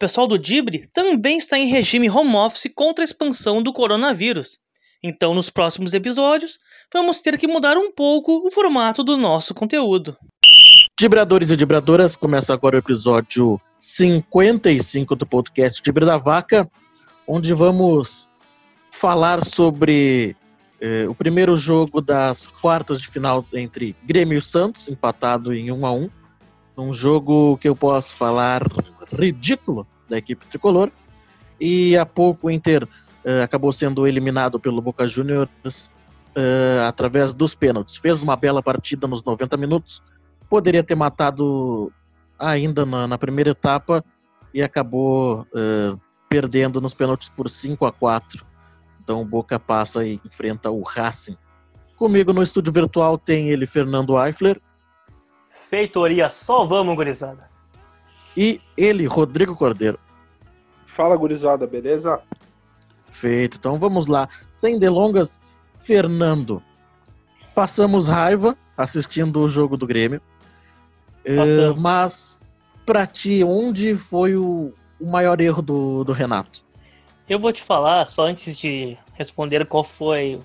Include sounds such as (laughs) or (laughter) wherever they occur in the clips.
Pessoal do Dibre também está em regime home office contra a expansão do coronavírus. Então, nos próximos episódios, vamos ter que mudar um pouco o formato do nosso conteúdo. Dibradores e Dibradoras, começa agora o episódio 55 do podcast Dibre da Vaca, onde vamos falar sobre eh, o primeiro jogo das quartas de final entre Grêmio e Santos, empatado em 1 a 1 Um jogo que eu posso falar ridículo da equipe tricolor. E há pouco o Inter uh, acabou sendo eliminado pelo Boca Juniors uh, através dos pênaltis. Fez uma bela partida nos 90 minutos. Poderia ter matado ainda na, na primeira etapa e acabou uh, perdendo nos pênaltis por 5 a 4 Então o Boca passa e enfrenta o Racing. Comigo no estúdio virtual tem ele, Fernando Eifler. Feitoria, só vamos, gurizada. E ele, Rodrigo Cordeiro. Fala, gurizada, beleza? Feito. Então vamos lá. Sem delongas, Fernando. Passamos raiva assistindo o jogo do Grêmio. Uh, mas, para ti, onde foi o, o maior erro do, do Renato? Eu vou te falar, só antes de responder qual foi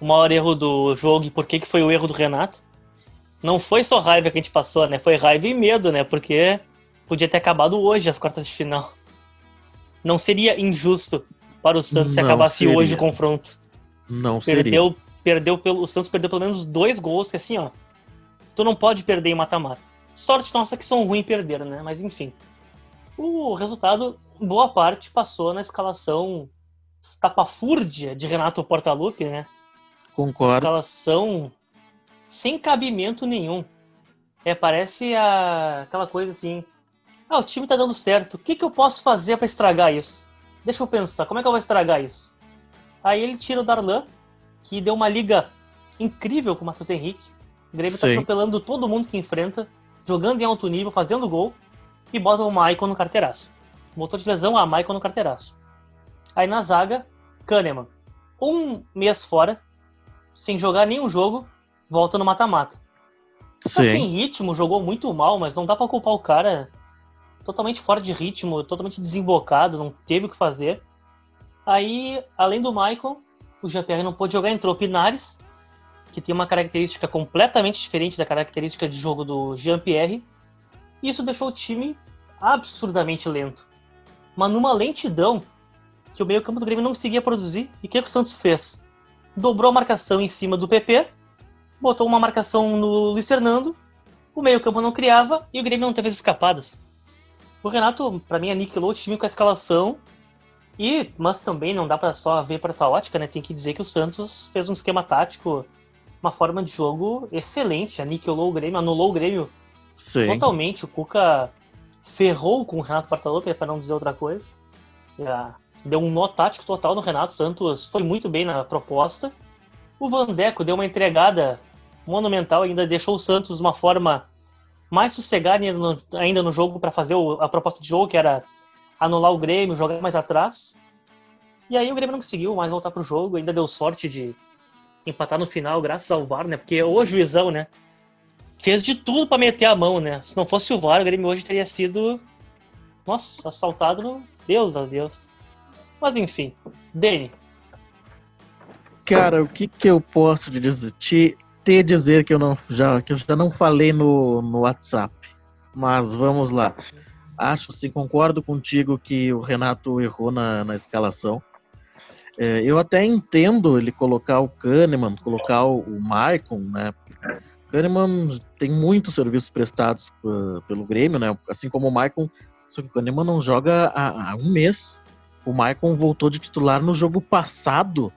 o maior erro do jogo e por que, que foi o erro do Renato. Não foi só raiva que a gente passou, né? Foi raiva e medo, né? Porque podia ter acabado hoje as quartas de final. Não seria injusto para o Santos se acabasse seria. hoje o confronto. Não perdeu, seria. Perdeu pelo, o Santos perdeu pelo menos dois gols, que assim, ó. Tu não pode perder em mata-mata. Sorte nossa que são ruins perder, né? Mas enfim. O resultado, boa parte, passou na escalação estapafúrdia de Renato Portaluppi, né? Concordo. Escalação sem cabimento nenhum. É, parece a... aquela coisa assim. Ah, o time tá dando certo. O que, que eu posso fazer para estragar isso? Deixa eu pensar, como é que eu vou estragar isso? Aí ele tira o Darlan, que deu uma liga incrível com o Matheus Henrique. O Grêmio tá Sim. tá atropelando todo mundo que enfrenta, jogando em alto nível, fazendo gol, e bota o Maicon no carteiraço. Motor de lesão, a ah, Maicon no carteiraço. Aí na zaga, Kahneman. Um mês fora, sem jogar nenhum jogo, volta no mata-mata. Tá sem ritmo, jogou muito mal, mas não dá para culpar o cara totalmente fora de ritmo, totalmente desembocado, não teve o que fazer. Aí, além do Michael, o Jean-Pierre não pôde jogar, entrou Pinares, que tem uma característica completamente diferente da característica de jogo do Jean-Pierre. Isso deixou o time absurdamente lento. Mas numa lentidão que o meio-campo do Grêmio não conseguia produzir. E o que, que o Santos fez? Dobrou a marcação em cima do PP, botou uma marcação no Luiz Fernando, o meio-campo não criava e o Grêmio não teve as escapadas. O Renato, para mim, aniquilou o time com a escalação. E, mas também não dá para só ver para essa ótica, né? Tem que dizer que o Santos fez um esquema tático, uma forma de jogo excelente, aniquilou o Grêmio, anulou o Grêmio Sim. totalmente. O Cuca ferrou com o Renato Portaluppi, para não dizer outra coisa. Deu um nó tático total no Renato Santos, foi muito bem na proposta. O Vandeco deu uma entregada monumental, ainda deixou o Santos de uma forma mais sossegado ainda no, ainda no jogo para fazer o, a proposta de jogo, que era anular o Grêmio, jogar mais atrás. E aí o Grêmio não conseguiu mais voltar pro jogo, ainda deu sorte de empatar no final, graças ao VAR, né? Porque o juizão, né? Fez de tudo para meter a mão, né? Se não fosse o VAR, o Grêmio hoje teria sido. Nossa, assaltado no. Deus a Deus. Mas enfim, Dani. Cara, o que, que eu posso dizer? Te, te dizer que eu não já que eu já não falei no, no WhatsApp. Mas vamos lá. Acho sim, concordo contigo que o Renato errou na, na escalação. É, eu até entendo ele colocar o Kahneman, colocar o, Maicon, né? O Kahneman tem muitos serviços prestados uh, pelo Grêmio, né? Assim como o Maicon, só que o Kahneman não joga há, há um mês. O Maicon voltou de titular no jogo passado,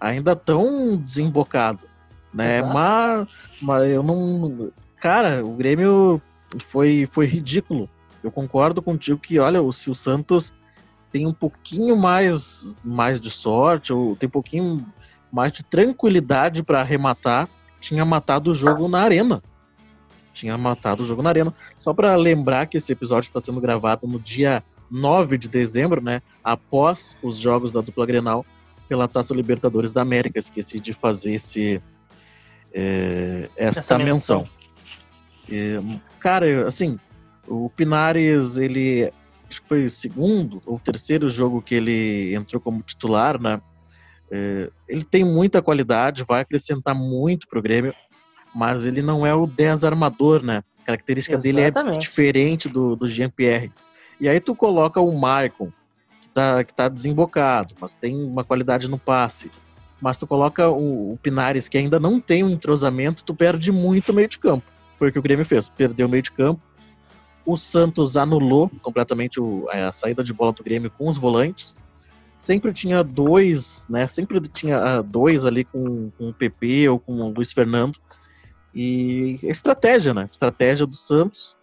ainda tão desembocado né? Mas, mas eu não. Cara, o Grêmio foi, foi ridículo. Eu concordo contigo que, olha, se o Santos tem um pouquinho mais, mais de sorte, ou tem um pouquinho mais de tranquilidade para arrematar, tinha matado o jogo na arena. Tinha matado o jogo na arena. Só para lembrar que esse episódio está sendo gravado no dia 9 de dezembro, né? Após os jogos da dupla Grenal pela Taça Libertadores da América. Esqueci de fazer esse, é, esta menção. menção. E, cara, assim, o Pinares, ele acho que foi o segundo ou terceiro jogo que ele entrou como titular, né? É, ele tem muita qualidade, vai acrescentar muito pro Grêmio, mas ele não é o 10 armador, né? A característica Exatamente. dele é diferente do, do Jean-Pierre. E aí tu coloca o Maicon, que tá, que tá desembocado, mas tem uma qualidade no passe. Mas tu coloca o, o Pinares, que ainda não tem um entrosamento, tu perde muito meio de campo. Foi o que o Grêmio fez, perdeu o meio de campo. O Santos anulou completamente o, a saída de bola do Grêmio com os volantes sempre tinha dois, né? Sempre tinha ah, dois ali com, com o PP ou com o Luiz Fernando. E estratégia, né? Estratégia do Santos.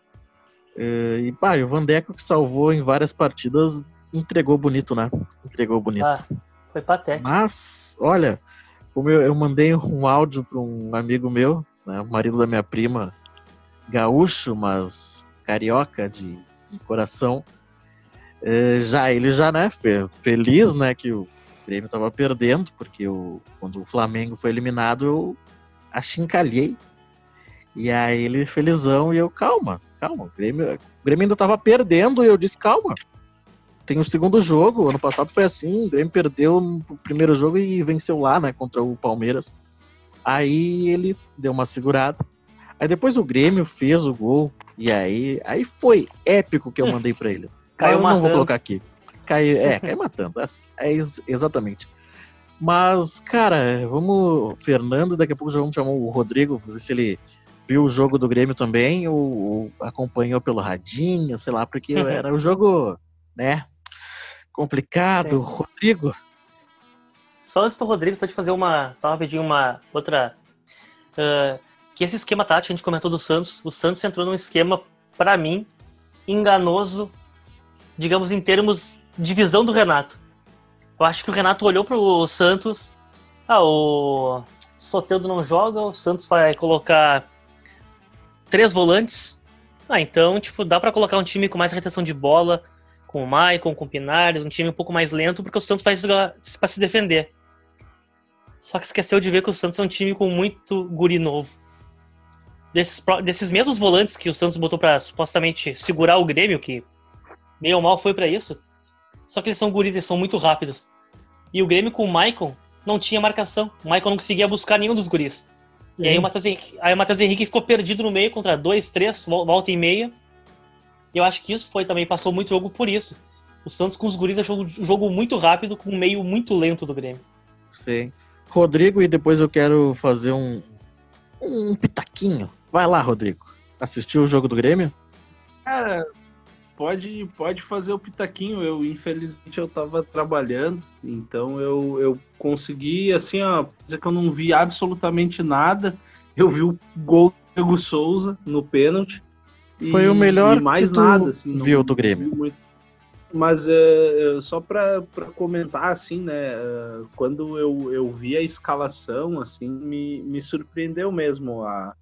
É, e pá, o Vandeco que salvou em várias partidas entregou bonito, né? Entregou bonito. Ah, foi patético. Mas, olha, como eu, eu mandei um áudio para um amigo meu, né, marido da minha prima, gaúcho, mas carioca de, de coração. É, já ele já, né, feliz, né, que o Grêmio tava perdendo, porque o, quando o Flamengo foi eliminado, eu achincalhei. E aí ele felizão e eu, calma, calma, o Grêmio, o Grêmio ainda tava perdendo e eu disse, calma, tem o segundo jogo, ano passado foi assim, o Grêmio perdeu no primeiro jogo e venceu lá, né, contra o Palmeiras. Aí ele deu uma segurada. Aí depois o Grêmio fez o gol e aí, aí foi épico que eu mandei para ele. (laughs) Caiu eu matando. não vou colocar aqui. Caiu, é, (laughs) caiu matando. É, é exatamente. Mas, cara, vamos. Fernando, daqui a pouco já vamos chamar o Rodrigo, ver se ele viu o jogo do Grêmio também, ou, ou acompanhou pelo radinho, sei lá, porque (laughs) era o jogo, né? Complicado. Sim. Rodrigo. Só antes do Rodrigo, só de fazer uma. Só rapidinho uma outra. Uh, que esse esquema tático, a gente comentou do Santos, o Santos entrou num esquema, para mim, enganoso digamos, em termos de visão do Renato. Eu acho que o Renato olhou pro Santos. Ah, o Soteldo não joga, o Santos vai colocar três volantes. Ah, então, tipo, dá para colocar um time com mais retenção de bola, com o Maicon, com o Pinares, um time um pouco mais lento, porque o Santos vai para se defender. Só que esqueceu de ver que o Santos é um time com muito guri novo. Desses, desses mesmos volantes que o Santos botou para supostamente segurar o Grêmio, que meio ou mal foi para isso. Só que eles são guris, eles são muito rápidos. E o Grêmio com o Maicon não tinha marcação. O Maicon não conseguia buscar nenhum dos guris. E aí o Matheus Henrique, aí o Matheus Henrique ficou perdido no meio contra dois, três, volta e meia. E eu acho que isso foi também, passou muito jogo por isso. O Santos com os guris achou um jogo muito rápido com um meio muito lento do Grêmio. Sim. Rodrigo, e depois eu quero fazer um, um pitaquinho. Vai lá, Rodrigo. Assistiu o jogo do Grêmio? Cara, pode, pode fazer o pitaquinho. Eu, infelizmente, eu tava trabalhando, então eu, eu consegui, assim, ó, dizer que eu não vi absolutamente nada. Eu vi o gol do Diego Souza no pênalti. Foi e, o melhor mais nada, assim, viu do Grêmio. Mas é, só para comentar, assim, né, é, quando eu, eu vi a escalação, assim, me, me surpreendeu mesmo a,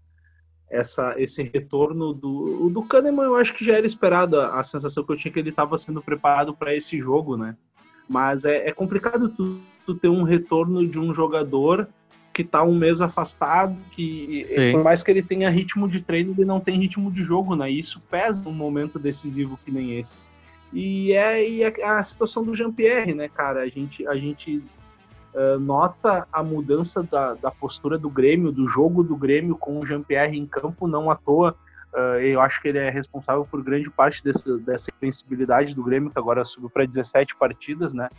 essa, esse retorno do. O do Kahneman eu acho que já era esperado. A, a sensação que eu tinha é que ele estava sendo preparado para esse jogo, né? Mas é, é complicado tu, tu, ter um retorno de um jogador que está um mês afastado, que Sim. por mais que ele tenha ritmo de treino, ele não tem ritmo de jogo, né? E isso pesa num momento decisivo que nem esse. E é e a, a situação do Jean-Pierre, né, cara? A gente, a gente uh, nota a mudança da, da, postura do Grêmio, do jogo do Grêmio com o Jean-Pierre em campo, não à toa. Uh, eu acho que ele é responsável por grande parte desse, dessa invencibilidade do Grêmio, que agora subiu para 17 partidas, né?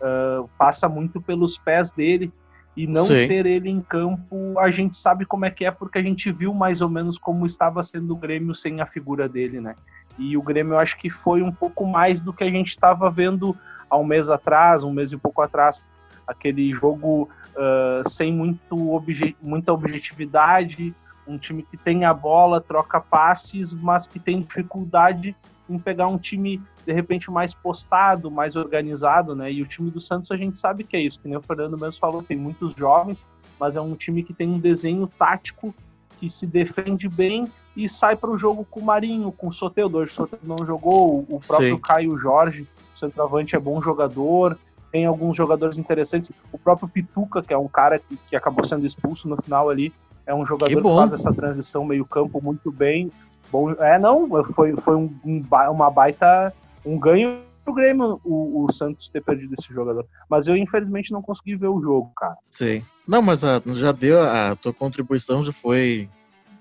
Uh, passa muito pelos pés dele e não Sim. ter ele em campo, a gente sabe como é que é, porque a gente viu mais ou menos como estava sendo o Grêmio sem a figura dele, né? E o Grêmio eu acho que foi um pouco mais do que a gente estava vendo há um mês atrás, um mês e pouco atrás aquele jogo uh, sem muito obje muita objetividade, um time que tem a bola, troca passes, mas que tem dificuldade em pegar um time de repente mais postado, mais organizado, né? E o time do Santos a gente sabe que é isso, que nem o Fernando mesmo falou, tem muitos jovens, mas é um time que tem um desenho tático que se defende bem e sai para o jogo com o Marinho, com o Soteldo. Hoje o Soteldo não jogou, o próprio Sim. Caio Jorge, o centroavante é bom jogador, tem alguns jogadores interessantes. O próprio Pituca, que é um cara que, que acabou sendo expulso no final ali, é um jogador que, que faz essa transição meio-campo muito bem. Bom, é, não, foi, foi um, um, uma baita um ganho pro Grêmio o, o, Santos ter perdido esse jogador. Mas eu, infelizmente, não consegui ver o jogo, cara. Sim. Não, mas a, já deu, a tua contribuição já foi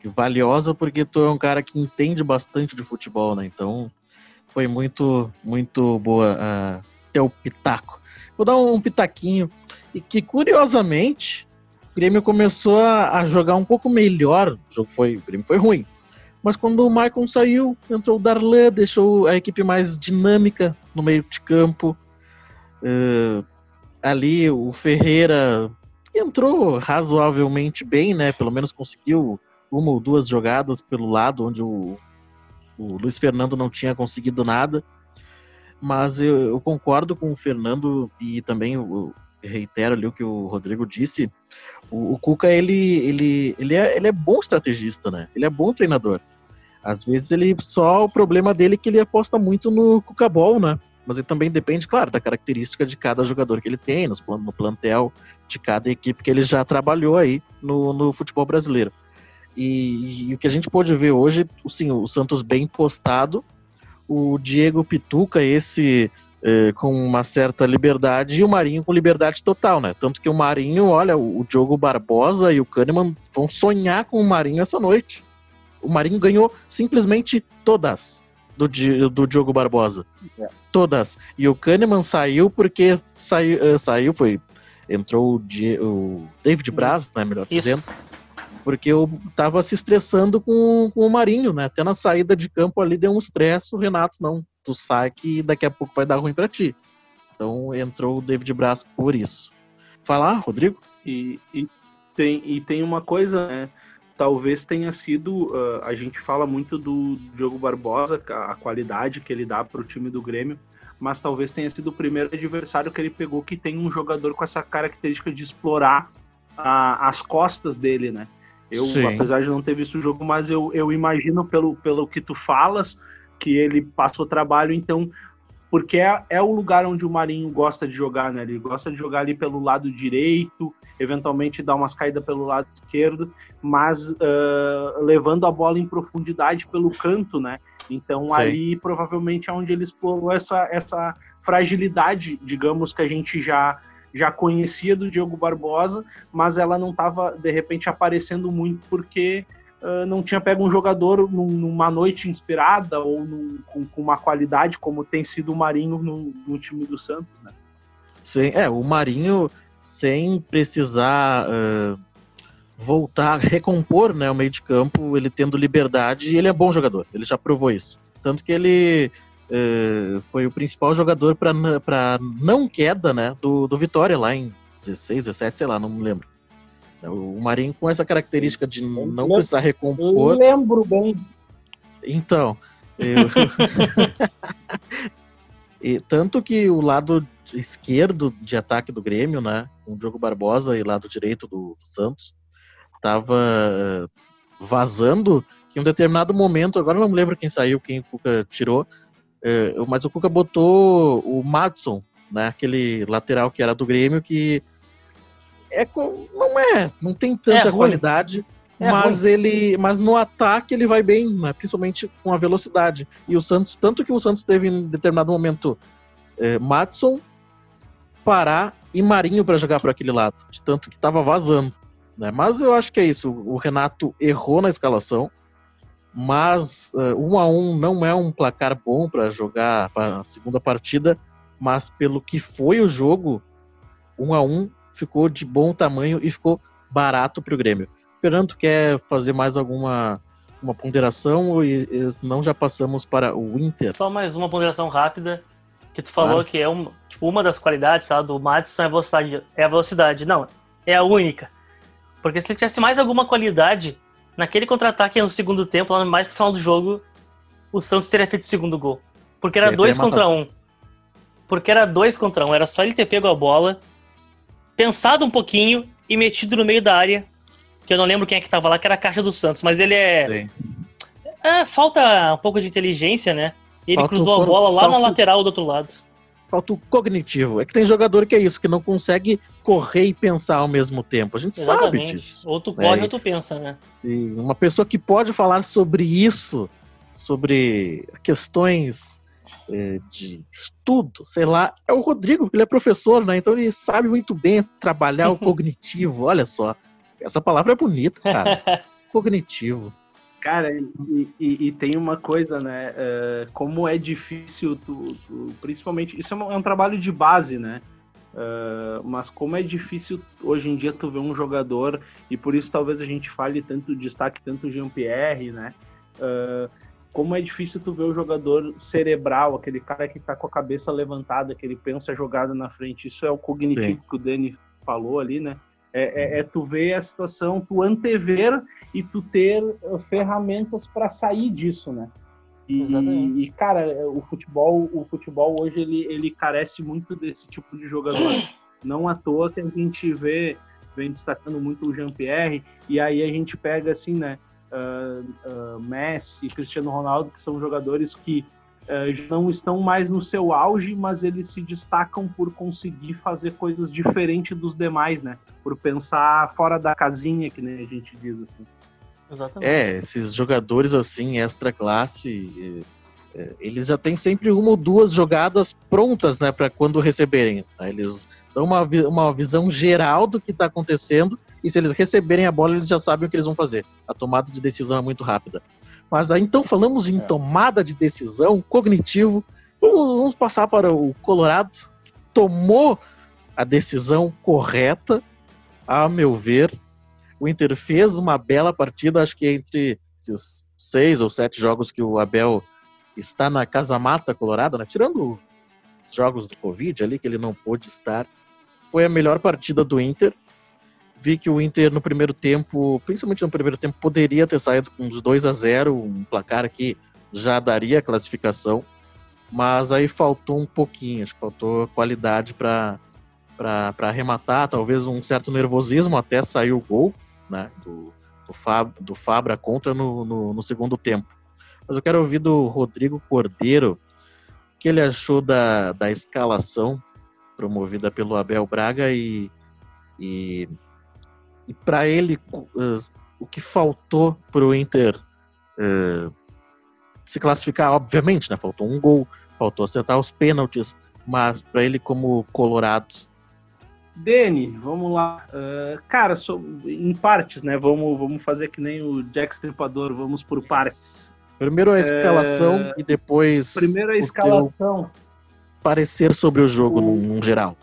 valiosa porque tu é um cara que entende bastante de futebol, né? Então foi muito, muito boa uh, teu pitaco. Vou dar um pitaquinho. E que curiosamente o Grêmio começou a, a jogar um pouco melhor. O jogo foi, o Grêmio foi ruim. Mas quando o Maicon saiu, entrou o Darlan, deixou a equipe mais dinâmica no meio de campo. Uh, ali o Ferreira entrou razoavelmente bem, né? Pelo menos conseguiu uma ou duas jogadas pelo lado onde o, o Luiz Fernando não tinha conseguido nada. Mas eu, eu concordo com o Fernando e também eu, reitero ali o que o Rodrigo disse. O, o Cuca, ele, ele, ele, é, ele é bom estrategista, né? Ele é bom treinador. Às vezes ele só o problema dele é que ele aposta muito no Cucabol, né? Mas ele também depende, claro, da característica de cada jogador que ele tem, no plantel de cada equipe que ele já trabalhou aí no, no futebol brasileiro. E, e, o que a gente pode ver hoje, sim, o Santos bem postado, o Diego Pituca, esse é, com uma certa liberdade, e o Marinho com liberdade total, né? Tanto que o Marinho, olha, o Diogo Barbosa e o Kahneman vão sonhar com o Marinho essa noite. O Marinho ganhou simplesmente todas do, do Diogo Barbosa. É. Todas. E o Kahneman saiu porque saiu, uh, saiu foi. Entrou o, o David Braz, né? Melhor Isso. dizendo porque eu tava se estressando com, com o Marinho, né? Até na saída de campo ali deu um estresse, o Renato não, tu sai que daqui a pouco vai dar ruim para ti. Então entrou o David Braz por isso. Falar, Rodrigo? E, e, tem, e tem uma coisa, né? Talvez tenha sido. Uh, a gente fala muito do Diogo Barbosa, a qualidade que ele dá para o time do Grêmio, mas talvez tenha sido o primeiro adversário que ele pegou que tem um jogador com essa característica de explorar a, as costas dele, né? Eu, Sim. apesar de não ter visto o jogo, mas eu, eu imagino pelo, pelo que tu falas que ele passou trabalho, então porque é, é o lugar onde o Marinho gosta de jogar, né? Ele gosta de jogar ali pelo lado direito, eventualmente dar umas caídas pelo lado esquerdo, mas uh, levando a bola em profundidade pelo canto, né? Então Sim. ali provavelmente é onde ele explorou essa, essa fragilidade, digamos, que a gente já já conhecia do Diogo Barbosa, mas ela não estava, de repente, aparecendo muito porque uh, não tinha pego um jogador num, numa noite inspirada ou num, com, com, uma qualidade como tem sido o Marinho no, no, time do Santos, né? Sim, é, o Marinho, sem precisar uh, voltar, (laughs) recompor né, o meio de campo, ele tendo liberdade, ele é bom jogador, ele já provou isso. Tanto que ele uh, foi o principal jogador para não queda né, do, do Vitória lá em 16, 17, sei lá, não me lembro. O Marinho com essa característica de não precisar recompor. Eu lembro bem. Então, eu... (laughs) e tanto que o lado esquerdo de ataque do Grêmio, né, com o Diogo Barbosa e lado direito do, do Santos, tava eh, vazando que em um determinado momento, agora não me lembro quem saiu, quem o Cuca tirou, é, mas o Cuca botou o Madison, né, aquele lateral que era do Grêmio, que é, não é, não tem tanta é qualidade, é mas ruim. ele, mas no ataque ele vai bem, né, principalmente com a velocidade. E o Santos, tanto que o Santos teve em determinado momento é, Madison, Pará e Marinho para jogar para aquele lado, de tanto que estava vazando. Né? Mas eu acho que é isso. O Renato errou na escalação mas uh, um a um não é um placar bom para jogar a segunda partida, mas pelo que foi o jogo, um a um ficou de bom tamanho e ficou barato para o Grêmio. Fernando, quer fazer mais alguma uma ponderação ou não já passamos para o Inter? Só mais uma ponderação rápida, que tu falou claro. que é um, tipo, uma das qualidades sabe, do Madison é a velocidade. É a velocidade. Não, é a única. Porque se ele tivesse mais alguma qualidade, naquele contra-ataque no segundo tempo, lá mais pro final do jogo, o Santos teria feito o segundo gol. Porque era dois contra um. Porque era dois contra um. Era só ele ter pego a bola, pensado um pouquinho e metido no meio da área. Que eu não lembro quem é que tava lá, que era a caixa do Santos. Mas ele é. é falta um pouco de inteligência, né? Ele falta cruzou a bola lá falta... na lateral do outro lado falta o cognitivo. É que tem jogador que é isso, que não consegue correr e pensar ao mesmo tempo. A gente Exatamente. sabe disso. Ou tu corre é, ou tu pensa, né? E uma pessoa que pode falar sobre isso, sobre questões de estudo, sei lá, é o Rodrigo, ele é professor, né? Então ele sabe muito bem trabalhar o (laughs) cognitivo. Olha só, essa palavra é bonita, cara. (laughs) cognitivo. Cara, e, e, e, tem uma coisa, né? Uh, como é difícil, tu, tu, principalmente. Isso é um, é um, trabalho de base, né? Uh, mas como é difícil hoje em dia tu ver um jogador, e por isso talvez a gente fale tanto, destaque tanto o Jean-Pierre, né? Uh, como é difícil tu ver o jogador cerebral, aquele cara que tá com a cabeça levantada, que ele pensa a jogada na frente. Isso é o cognitivo Sim. que o Dani falou ali, né? É, é, é, tu ver a situação, tu antever e tu ter uh, ferramentas para sair disso, né? E, e, cara, o futebol, o futebol hoje ele, ele carece muito desse tipo de jogador. Não à toa que a gente vê, vem destacando muito o Jean-Pierre, e aí a gente pega assim, né? Uh, uh, Messi, Cristiano Ronaldo, que são jogadores que uh, não estão mais no seu auge, mas eles se destacam por conseguir fazer coisas diferentes dos demais, né? Por pensar fora da casinha, que nem a gente diz assim. Exatamente. É, esses jogadores assim, extra classe, eles já têm sempre uma ou duas jogadas prontas, né, para quando receberem. Né? Eles dão uma, uma visão geral do que está acontecendo e se eles receberem a bola, eles já sabem o que eles vão fazer. A tomada de decisão é muito rápida. Mas aí então falamos em é. tomada de decisão, cognitivo. Vamos, vamos passar para o Colorado, que tomou a decisão correta, a meu ver. O Inter fez uma bela partida, acho que entre esses seis ou sete jogos que o Abel está na Casa Mata Colorado, né? tirando os jogos do Covid ali, que ele não pôde estar, foi a melhor partida do Inter vi que o Inter no primeiro tempo, principalmente no primeiro tempo, poderia ter saído com uns 2 a 0 um placar que já daria a classificação, mas aí faltou um pouquinho, acho que faltou qualidade para arrematar, talvez um certo nervosismo até sair o gol né, do, do, Fab, do Fabra contra no, no, no segundo tempo. Mas eu quero ouvir do Rodrigo Cordeiro o que ele achou da, da escalação promovida pelo Abel Braga e, e e para ele, uh, o que faltou para o Inter uh, se classificar, obviamente, né? Faltou um gol, faltou acertar os pênaltis, mas para ele, como Colorado. Dene, vamos lá. Uh, cara, so, em partes, né? Vamos, vamos fazer que nem o Jack Stripador, vamos por partes. Primeiro a escalação e depois. Primeiro a escalação. Parecer sobre o jogo, o... num geral.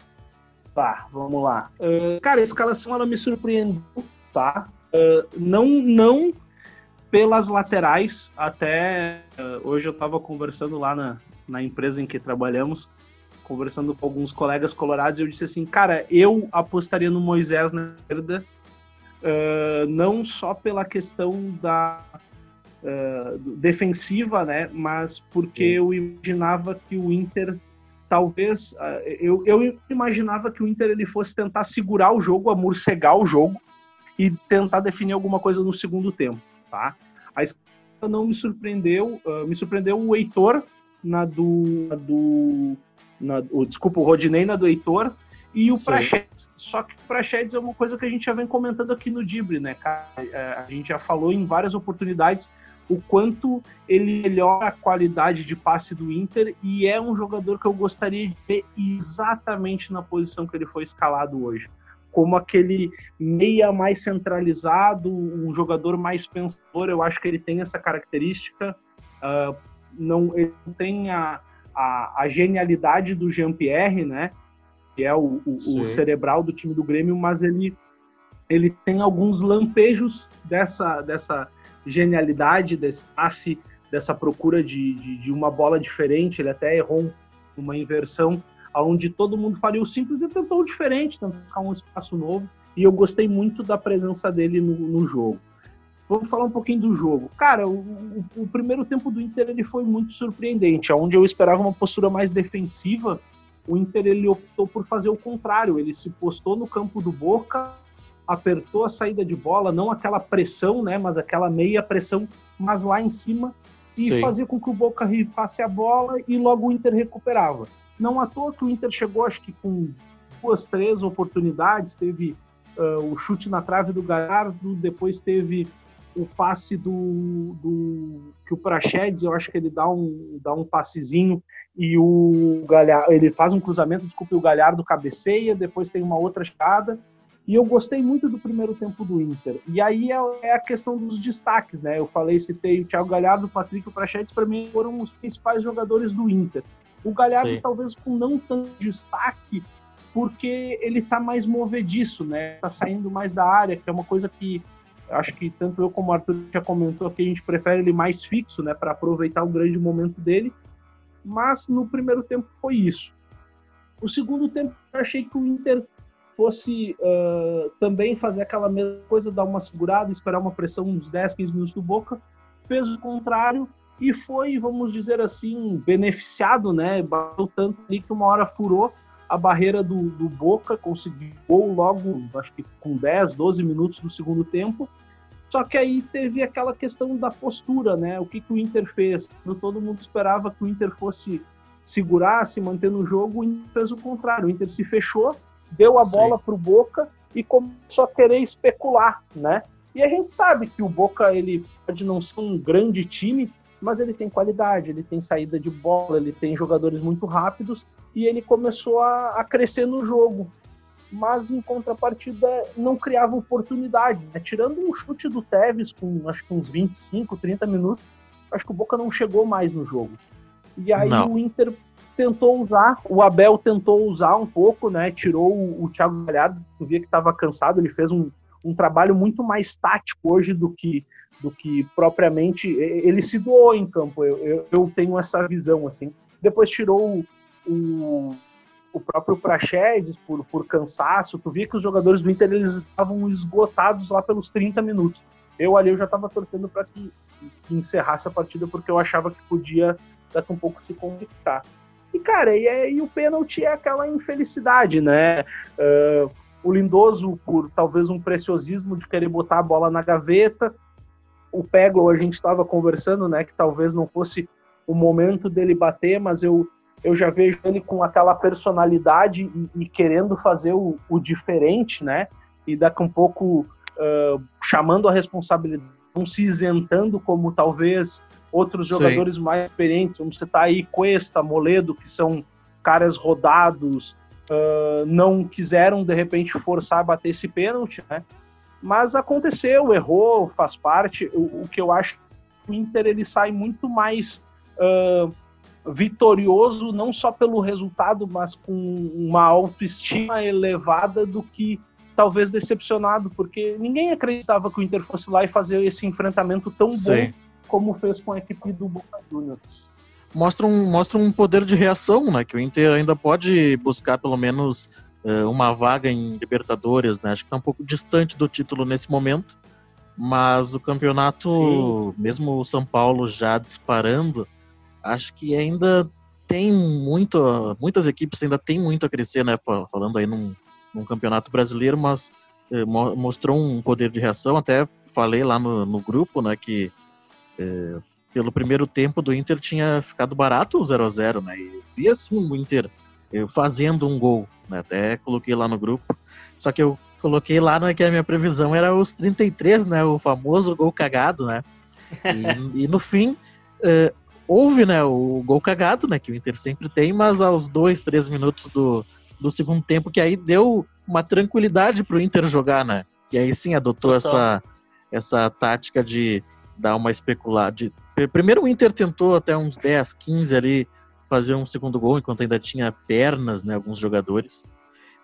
Tá, vamos lá. Uh, cara, a escalação ela me surpreendeu, tá? Uh, não, não pelas laterais, até uh, hoje eu estava conversando lá na, na empresa em que trabalhamos, conversando com alguns colegas colorados, e eu disse assim, cara, eu apostaria no Moisés na esquerda, não só pela questão da defensiva, né, mas porque Sim. eu imaginava que o Inter talvez ah, eu, eu imaginava que o Inter ele fosse tentar segurar o jogo, amorcegar o jogo e tentar definir alguma coisa no segundo tempo, tá? A escala não me surpreendeu, uh, me surpreendeu o Heitor na do, na do na, o, desculpa, o Rodinei na do Heitor e o Prachedes. Só que o Prachedes é uma coisa que a gente já vem comentando aqui no Dibre, né, cara? É, a gente já falou em várias oportunidades o quanto ele melhora a qualidade de passe do Inter e é um jogador que eu gostaria de ver exatamente na posição que ele foi escalado hoje. Como aquele meia mais centralizado, um jogador mais pensador, eu acho que ele tem essa característica. Uh, não, ele não tem a, a, a genialidade do Jean-Pierre, né? Que é o, o, o cerebral do time do Grêmio, mas ele, ele tem alguns lampejos dessa, dessa, genialidade desse passe, dessa procura de, de, de, uma bola diferente. Ele até errou uma inversão onde todo mundo faria o simples e tentou o diferente, tentar um espaço novo. E eu gostei muito da presença dele no, no jogo. Vamos falar um pouquinho do jogo. Cara, o, o, o, primeiro tempo do Inter ele foi muito surpreendente. Onde eu esperava uma postura mais defensiva, o Inter ele optou por fazer o contrário. Ele se postou no campo do Boca, apertou a saída de bola, não aquela pressão, né, mas aquela meia pressão, mas lá em cima, e Sim. fazia com que o Boca rifasse a bola e logo o Inter recuperava. Não à toa que o Inter chegou, acho que com duas, três oportunidades, teve uh, o chute na trave do Galhardo, depois teve o passe do, do que o Prachedes, eu acho que ele dá um, dá um passezinho e o Galhardo, ele faz um cruzamento, desculpe, o Galhardo cabeceia, depois tem uma outra chegada. E eu gostei muito do primeiro tempo do Inter. E aí é, é a questão dos destaques, né? Eu falei, citei o Thiago Galhardo, o Patrick e o Prachedes, para mim foram os principais jogadores do Inter. O Galhardo Sim. talvez com não tanto destaque, porque ele tá mais movediço, né? Tá saindo mais da área, que é uma coisa que acho que tanto eu como o Arthur já comentou que a gente prefere ele mais fixo, né, para aproveitar o grande momento dele. Mas no primeiro tempo foi isso. O segundo tempo eu achei que o Inter fosse uh, também fazer aquela mesma coisa, dar uma segurada, esperar uma pressão uns 10, 15 minutos do Boca. Fez o contrário e foi, vamos dizer assim, beneficiado, né? Bateu tanto ali que uma hora furou a barreira do, do Boca, conseguiu gol logo, acho que com 10, 12 minutos do segundo tempo. Só que aí teve aquela questão da postura, né? O que, que o Inter fez? Todo mundo esperava que o Inter fosse segurar, se manter no jogo, o Inter fez o contrário. O Inter se fechou, deu a bola para o Boca e começou a querer especular, né? E a gente sabe que o Boca ele pode não ser um grande time, mas ele tem qualidade, ele tem saída de bola, ele tem jogadores muito rápidos e ele começou a, a crescer no jogo. Mas em contrapartida não criava oportunidades. Né? Tirando um chute do Tevez com acho que uns 25, 30 minutos, acho que o Boca não chegou mais no jogo. E aí não. o Inter tentou usar, o Abel tentou usar um pouco, né? Tirou o, o Thiago Galhardo, tu via que estava cansado, ele fez um, um trabalho muito mais tático hoje do que do que propriamente ele se doou em campo. Eu, eu, eu tenho essa visão assim. Depois tirou o, o próprio Praxedes por, por cansaço. Tu via que os jogadores do Inter eles estavam esgotados lá pelos 30 minutos. Eu ali eu já estava torcendo para que, que, encerrasse a partida porque eu achava que podia daqui um pouco se complicar. E cara, e, é, e o pênalti é aquela infelicidade, né? Uh, o Lindoso por talvez um preciosismo de querer botar a bola na gaveta, o Pego, a gente estava conversando, né, que talvez não fosse o momento dele bater, mas eu, eu já vejo ele com aquela personalidade e, e querendo fazer o, o, diferente, né, e daqui um pouco uh, chamando a responsabilidade, não se isentando como talvez outros Sim. jogadores mais experientes, vamos citar aí Cuesta, Moledo, que são caras rodados, uh, não quiseram de repente forçar a bater esse pênalti, né, mas aconteceu, errou, faz parte. O, o que eu acho que o Inter ele sai muito mais uh, vitorioso, não só pelo resultado, mas com uma autoestima elevada do que talvez decepcionado, porque ninguém acreditava que o Inter fosse lá e fazer esse enfrentamento tão bom Sim. Como fez com a equipe do Boca Juniors. Mostra um, mostra um poder de reação, né? Que o Inter ainda pode buscar pelo menos eh, uma vaga em Libertadores, né? Acho que está um pouco distante do título nesse momento, mas o campeonato, Sim. mesmo o São Paulo já disparando, acho que ainda tem muito, muitas equipes ainda tem muito a crescer, né? Falando aí num, num campeonato brasileiro, mas eh, mostrou um poder de reação. Até falei lá no, no grupo, né? Que eh, pelo primeiro tempo do Inter tinha ficado barato o 0 a 0 né? E via assim o Inter eu fazendo um gol, né? Até coloquei lá no grupo. Só que eu coloquei lá né, que a minha previsão era os 33, né? O famoso gol cagado, né? E, (laughs) e no fim, uh, houve né, o gol cagado, né? Que o Inter sempre tem, mas aos dois, três minutos do, do segundo tempo, que aí deu uma tranquilidade para o Inter jogar, né? E aí sim adotou essa, essa tática de dar uma especulada. De... Primeiro o Inter tentou até uns 10, 15 ali fazer um segundo gol enquanto ainda tinha pernas, né, alguns jogadores.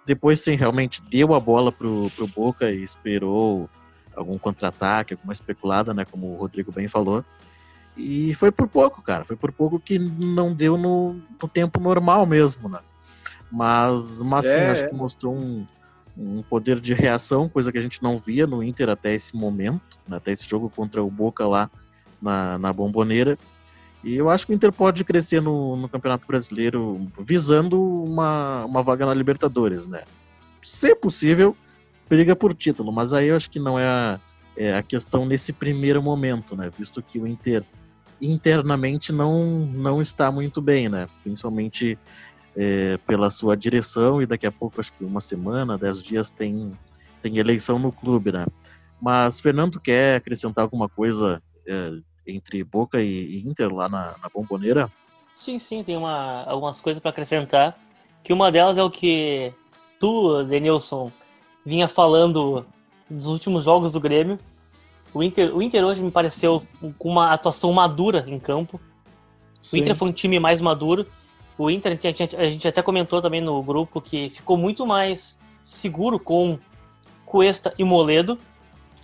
Depois, sim, realmente deu a bola pro, pro Boca e esperou algum contra-ataque, alguma especulada, né, como o Rodrigo bem falou. E foi por pouco, cara. Foi por pouco que não deu no, no tempo normal mesmo, né? Mas, mas sim, é, acho que mostrou um, um poder de reação, coisa que a gente não via no Inter até esse momento, né, até esse jogo contra o Boca lá na, na Bomboneira. E eu acho que o Inter pode crescer no, no Campeonato Brasileiro visando uma, uma vaga na Libertadores, né? Se possível, briga por título, mas aí eu acho que não é a, é a questão nesse primeiro momento, né? Visto que o Inter internamente não, não está muito bem, né? Principalmente é, pela sua direção e daqui a pouco, acho que uma semana, dez dias, tem, tem eleição no clube, né? Mas, Fernando, quer acrescentar alguma coisa é, entre Boca e Inter lá na, na Bomboneira? Sim, sim, tem uma, algumas coisas para acrescentar. Que uma delas é o que tu, Denilson, vinha falando dos últimos jogos do Grêmio. O Inter, o Inter hoje me pareceu com uma atuação madura em campo. Sim. O Inter foi um time mais maduro. O Inter, a gente, a gente até comentou também no grupo que ficou muito mais seguro com Cuesta e Moledo,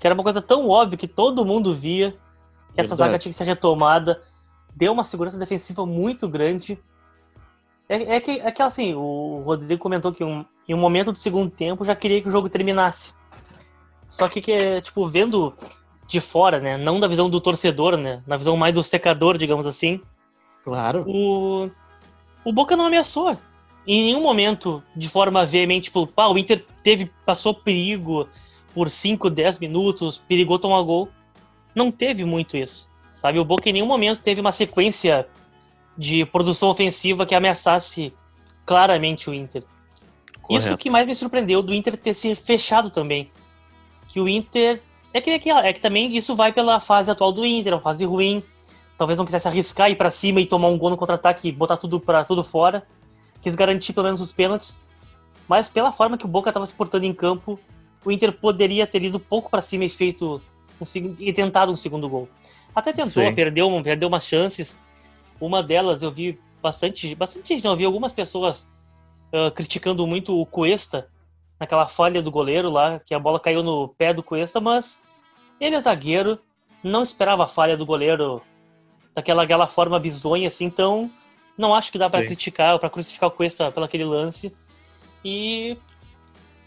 que era uma coisa tão óbvia que todo mundo via que essa zaga tinha que ser retomada. Deu uma segurança defensiva muito grande. É, é, que, é que assim, o Rodrigo comentou que um, em um momento do segundo tempo já queria que o jogo terminasse. Só que, que tipo, vendo de fora, né? Não da visão do torcedor, né? Na visão mais do secador, digamos assim. Claro. O, o Boca não ameaçou. Em nenhum momento, de forma veemente, tipo, ah, o Inter teve, passou perigo por 5, 10 minutos, perigou tomar gol. Não teve muito isso. Sabe? O Boca em nenhum momento teve uma sequência de produção ofensiva que ameaçasse claramente o Inter. Correto. Isso que mais me surpreendeu do Inter ter se fechado também. Que o Inter. É que, é que, é que também isso vai pela fase atual do Inter, uma fase ruim. Talvez não quisesse arriscar ir para cima e tomar um gol no contra-ataque e botar tudo para tudo fora. Quis garantir pelo menos os pênaltis. Mas pela forma que o Boca estava se portando em campo, o Inter poderia ter ido pouco para cima e feito um, e tentado um segundo gol. Até tentou, perdeu, perdeu umas chances. Uma delas eu vi bastante, bastante gente, não, eu vi algumas pessoas uh, criticando muito o Cuesta naquela falha do goleiro lá, que a bola caiu no pé do Cuesta, mas ele é zagueiro, não esperava a falha do goleiro daquela, daquela forma bizonha assim, então não acho que dá para criticar ou para crucificar o Cuesta pelo aquele lance. E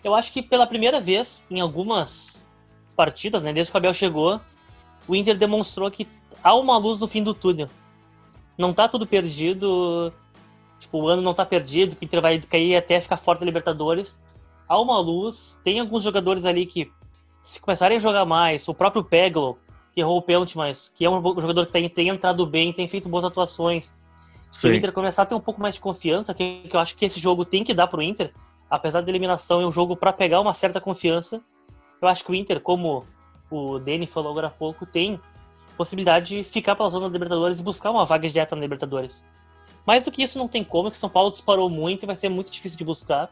eu acho que pela primeira vez em algumas partidas, né, desde que o Abel chegou, o Inter demonstrou que há uma luz no fim do túnel. Não tá tudo perdido, tipo, o ano não tá perdido, que o Inter vai cair até ficar fora da Libertadores. Há uma luz, tem alguns jogadores ali que, se começarem a jogar mais, o próprio Peglo, que errou o pênalti, mas que é um jogador que tem, tem entrado bem, tem feito boas atuações. Se o Inter começar a ter um pouco mais de confiança, que, que eu acho que esse jogo tem que dar pro Inter, apesar da eliminação, é um jogo para pegar uma certa confiança. Eu acho que o Inter, como o Dani falou agora há pouco, tem possibilidade de ficar pela zona da Libertadores e buscar uma vaga direta na Libertadores. Mais do que isso não tem como, que São Paulo disparou muito e vai ser muito difícil de buscar.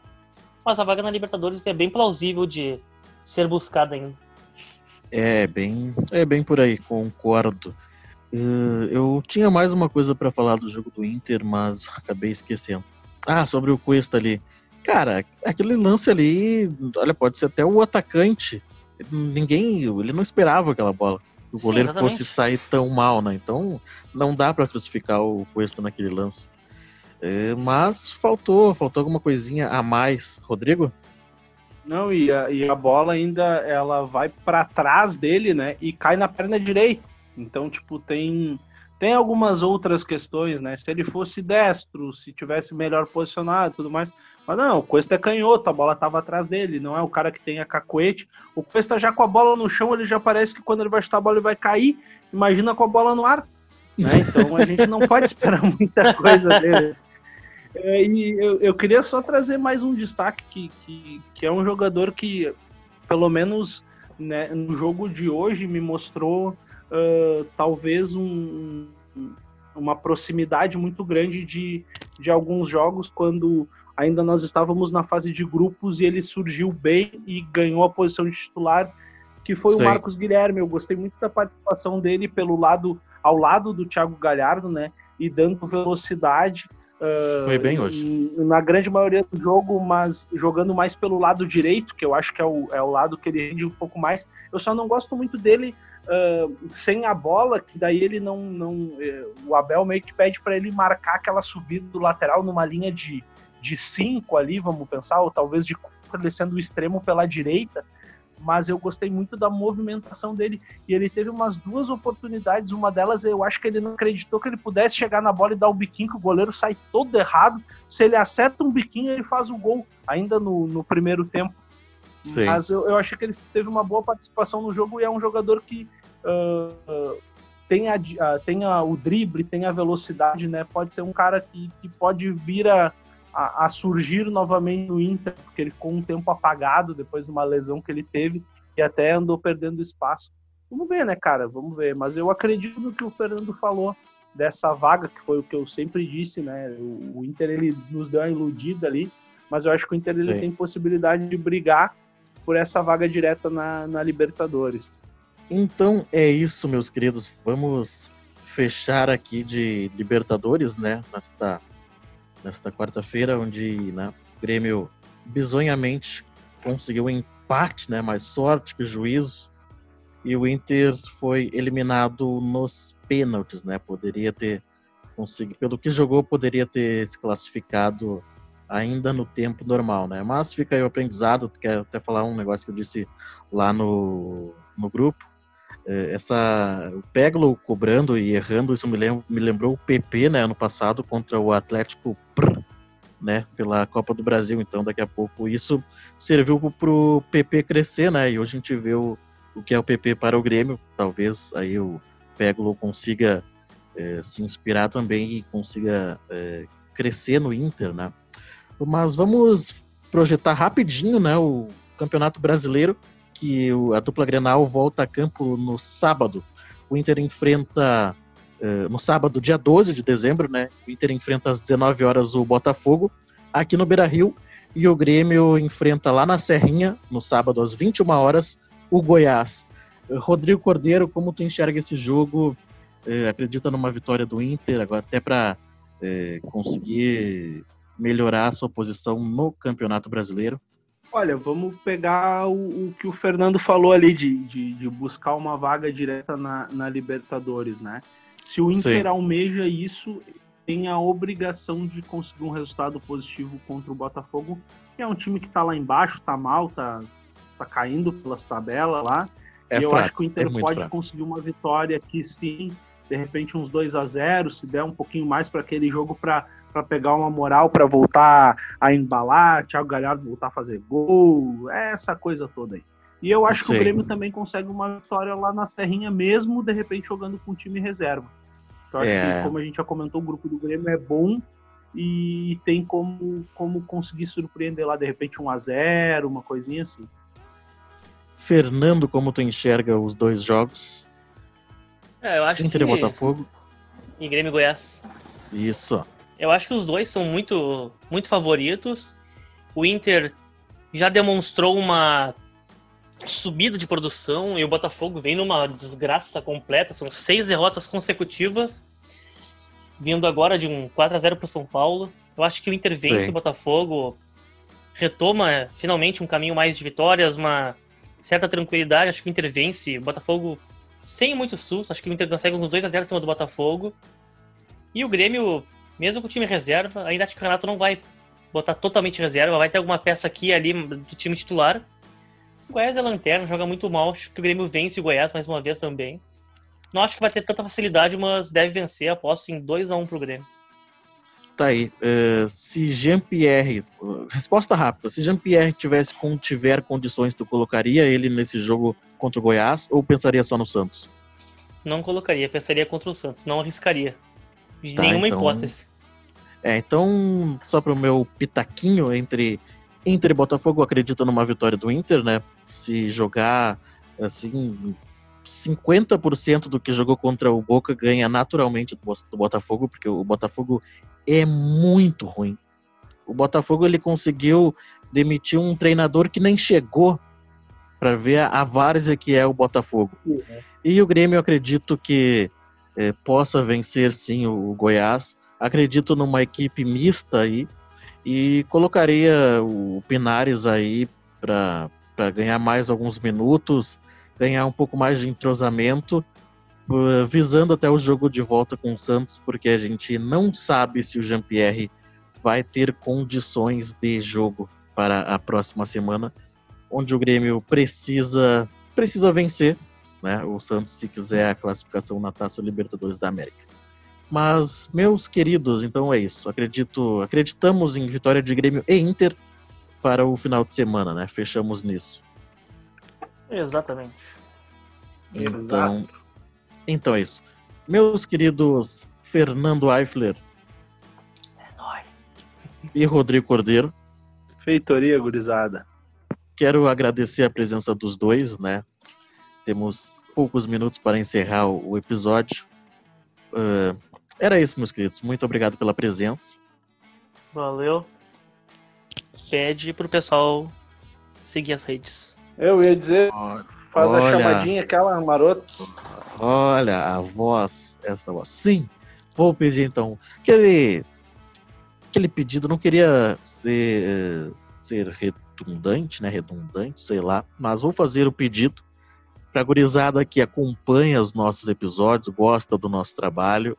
Mas a vaga na Libertadores é bem plausível de ser buscada ainda. É bem, é bem por aí, concordo. Uh, eu tinha mais uma coisa para falar do jogo do Inter, mas acabei esquecendo. Ah, sobre o Cuesta ali. Cara, aquele lance ali, olha, pode ser até o atacante. Ninguém, ele não esperava aquela bola. O goleiro Sim, fosse sair tão mal, né? Então não dá para crucificar o Cuesta naquele lance. É, mas faltou, faltou alguma coisinha a mais. Rodrigo? Não, e a, e a bola ainda ela vai para trás dele, né? E cai na perna direita. Então, tipo, tem tem algumas outras questões, né? Se ele fosse destro, se tivesse melhor posicionado, tudo mais. Mas não, o Cuesta é canhoto, a bola estava atrás dele, não é o cara que tem a cacuete. O Cuesta já com a bola no chão, ele já parece que quando ele vai chutar a bola ele vai cair. Imagina com a bola no ar. Né? Então a gente não pode esperar (laughs) muita coisa dele. É, e eu, eu, queria só trazer mais um destaque que, que, que é um jogador que, pelo menos né, no jogo de hoje, me mostrou uh, talvez um, uma proximidade muito grande de, de alguns jogos quando ainda nós estávamos na fase de grupos e ele surgiu bem e ganhou a posição de titular, que foi Sim. o Marcos Guilherme. Eu gostei muito da participação dele pelo lado ao lado do Thiago Galhardo, né? E dando velocidade. Uh, foi bem hoje. Na grande maioria do jogo, mas jogando mais pelo lado direito, que eu acho que é o, é o lado que ele rende um pouco mais. Eu só não gosto muito dele uh, sem a bola, que daí ele não. não uh, o Abel meio que pede para ele marcar aquela subida do lateral numa linha de, de cinco ali, vamos pensar, ou talvez de ele sendo o extremo pela direita, mas eu gostei muito da movimentação dele e ele teve umas duas oportunidades, uma delas eu acho que ele não acreditou que ele pudesse chegar na bola e dar o biquinho, que o goleiro sai todo errado, se ele acerta um biquinho ele faz o gol, ainda no, no primeiro tempo. Sim. Mas eu, eu achei que ele teve uma boa participação no jogo e é um jogador que uh, tem, a, uh, tem a, o drible, tem a velocidade, né? Pode ser um cara que, que pode vir a a, a, surgir novamente no Inter, porque ele ficou um tempo apagado depois de uma lesão que ele teve. e até andou perdendo espaço. Vamos ver, né, cara? Vamos ver. Mas eu acredito no que o Fernando falou dessa vaga, que foi o que eu sempre disse, né? O, Inter ele nos deu uma iludida ali, mas eu acho que o Inter ele tem possibilidade de brigar por essa vaga direta na, na Libertadores. Então é isso, meus queridos. Vamos fechar aqui de Libertadores, né? Nesta, nesta quarta-feira, onde né, o Grêmio bizonhamente conseguiu um empate, né? Mais sorte que juízo. E o Inter foi eliminado nos pênaltis, né? Poderia ter conseguido, pelo que jogou, poderia ter se classificado ainda no tempo normal, né? Mas fica aí o aprendizado, quero até falar um negócio que eu disse lá no, no grupo. É, essa, o Peglo cobrando e errando, isso me, me lembrou o PP, né, ano passado, contra o Atlético né, pela Copa do Brasil. Então, daqui a pouco, isso serviu para o PP crescer, né, e hoje a gente vê o, o que é o PP para o Grêmio. Talvez aí o Peglo consiga é, se inspirar também e consiga é, crescer no Inter, né. Mas vamos projetar rapidinho, né, o Campeonato Brasileiro, que a dupla Grenal volta a campo no sábado. O Inter enfrenta uh, no sábado, dia 12 de dezembro, né? O Inter enfrenta às 19 horas o Botafogo aqui no Beira-Rio e o Grêmio enfrenta lá na Serrinha no sábado às 21 horas o Goiás. Rodrigo Cordeiro, como tu enxerga esse jogo? Uh, acredita numa vitória do Inter agora até para conseguir melhorar a sua posição no Campeonato Brasileiro? Olha, vamos pegar o, o que o Fernando falou ali de, de, de, buscar uma vaga direta na, na Libertadores, né? Se o Inter Sim. almeja isso, tem a obrigação de conseguir um resultado positivo contra o Botafogo, que é um time que tá lá embaixo, tá mal, tá, tá caindo pelas tabelas lá. É e eu fraco, acho que o Inter é pode fraco. conseguir uma vitória aqui sim, de repente uns 2 a 0 se der um pouquinho mais para aquele jogo para para pegar uma moral para voltar a embalar, Thiago Galhardo voltar a fazer gol, essa coisa toda aí. E eu acho que o Grêmio também consegue uma vitória lá na Serrinha, mesmo de repente jogando com time reserva. Então acho é. que, como a gente já comentou, o grupo do Grêmio é bom e tem como, como conseguir surpreender lá, de repente, um a 0 uma coisinha assim. Fernando, como tu enxerga os dois jogos? É, eu acho Inter que... e Botafogo. E Grêmio e Goiás. Isso. Eu acho que os dois são muito, muito favoritos. O Inter já demonstrou uma subida de produção e o Botafogo vem numa desgraça completa. São seis derrotas consecutivas, vindo agora de um 4 a 0 para o São Paulo. Eu acho que o Inter vence Sim. o Botafogo, retoma finalmente um caminho mais de vitórias, uma certa tranquilidade. Acho que o Inter vence o Botafogo sem muito susto. Acho que o Inter consegue uns 2 a 0 em cima do Botafogo. E o Grêmio mesmo com o time reserva, ainda acho que o Renato não vai botar totalmente reserva, vai ter alguma peça aqui e ali do time titular. O Goiás é lanterna, joga muito mal, acho que o Grêmio vence o Goiás mais uma vez também. Não acho que vai ter tanta facilidade, mas deve vencer, aposto em 2 a 1 pro Grêmio. Tá aí. Uh, se Jean-Pierre. Resposta rápida. Se Jean-Pierre tivesse tiver condições, tu colocaria ele nesse jogo contra o Goiás ou pensaria só no Santos? Não colocaria, pensaria contra o Santos, não arriscaria. De tá, nenhuma então... hipótese. É, então, só para o meu pitaquinho entre Inter e Botafogo, eu acredito numa vitória do Inter, né? Se jogar, assim, 50% do que jogou contra o Boca ganha naturalmente do Botafogo, porque o Botafogo é muito ruim. O Botafogo ele conseguiu demitir um treinador que nem chegou para ver a várzea que é o Botafogo. Uhum. E o Grêmio, eu acredito que é, possa vencer sim o, Goiás. Acredito numa equipe mista aí e colocaria o Pinares aí para ganhar mais alguns minutos, ganhar um pouco mais de entrosamento, visando até o jogo de volta com o Santos, porque a gente não sabe se o Jean-Pierre vai ter condições de jogo para a próxima semana, onde o Grêmio precisa precisa vencer né? O Santos, se quiser a classificação na Taça Libertadores da América. Mas, meus queridos, então é isso. Acredito, acreditamos em vitória de Grêmio e Inter para o final de semana, né? Fechamos nisso. Exatamente. Então, então é isso. Meus queridos Fernando Eifler. É nóis. E Rodrigo Cordeiro. Feitoria gurizada. quero agradecer a presença dos dois, né? Temos poucos minutos para encerrar o, episódio. Uh, era isso, meus queridos. Muito obrigado pela presença. Valeu. Pede pro pessoal seguir as redes. Eu ia dizer, faz olha, a chamadinha aquela marota. Olha a voz, essa voz. Sim, vou pedir então. Aquele, aquele pedido, não queria ser, ser redundante, né? Redundante, sei lá, mas vou fazer o pedido para a gurizada que acompanha os nossos episódios, gosta do nosso trabalho,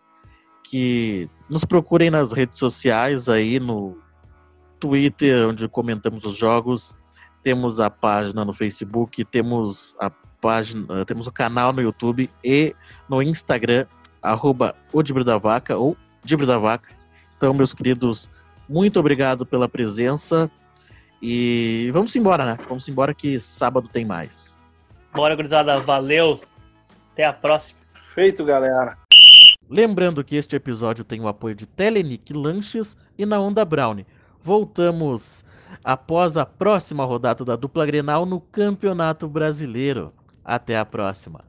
que nos procurem nas redes sociais aí no Twitter, onde comentamos os jogos, temos a página no Facebook, temos a página, temos o canal no YouTube e no Instagram, arroba o da Vaca ou Dibre da Vaca. Então, meus queridos, muito obrigado pela presença e vamos embora, né? Vamos embora que sábado tem mais. Bora, gurizada. Valeu. Até a próxima. Feito, galera. Lembrando que este episódio tem o apoio de Telenic Lanches e na Onda Brown. Voltamos após a próxima rodada da dupla Grenal no Campeonato Brasileiro. Até a próxima.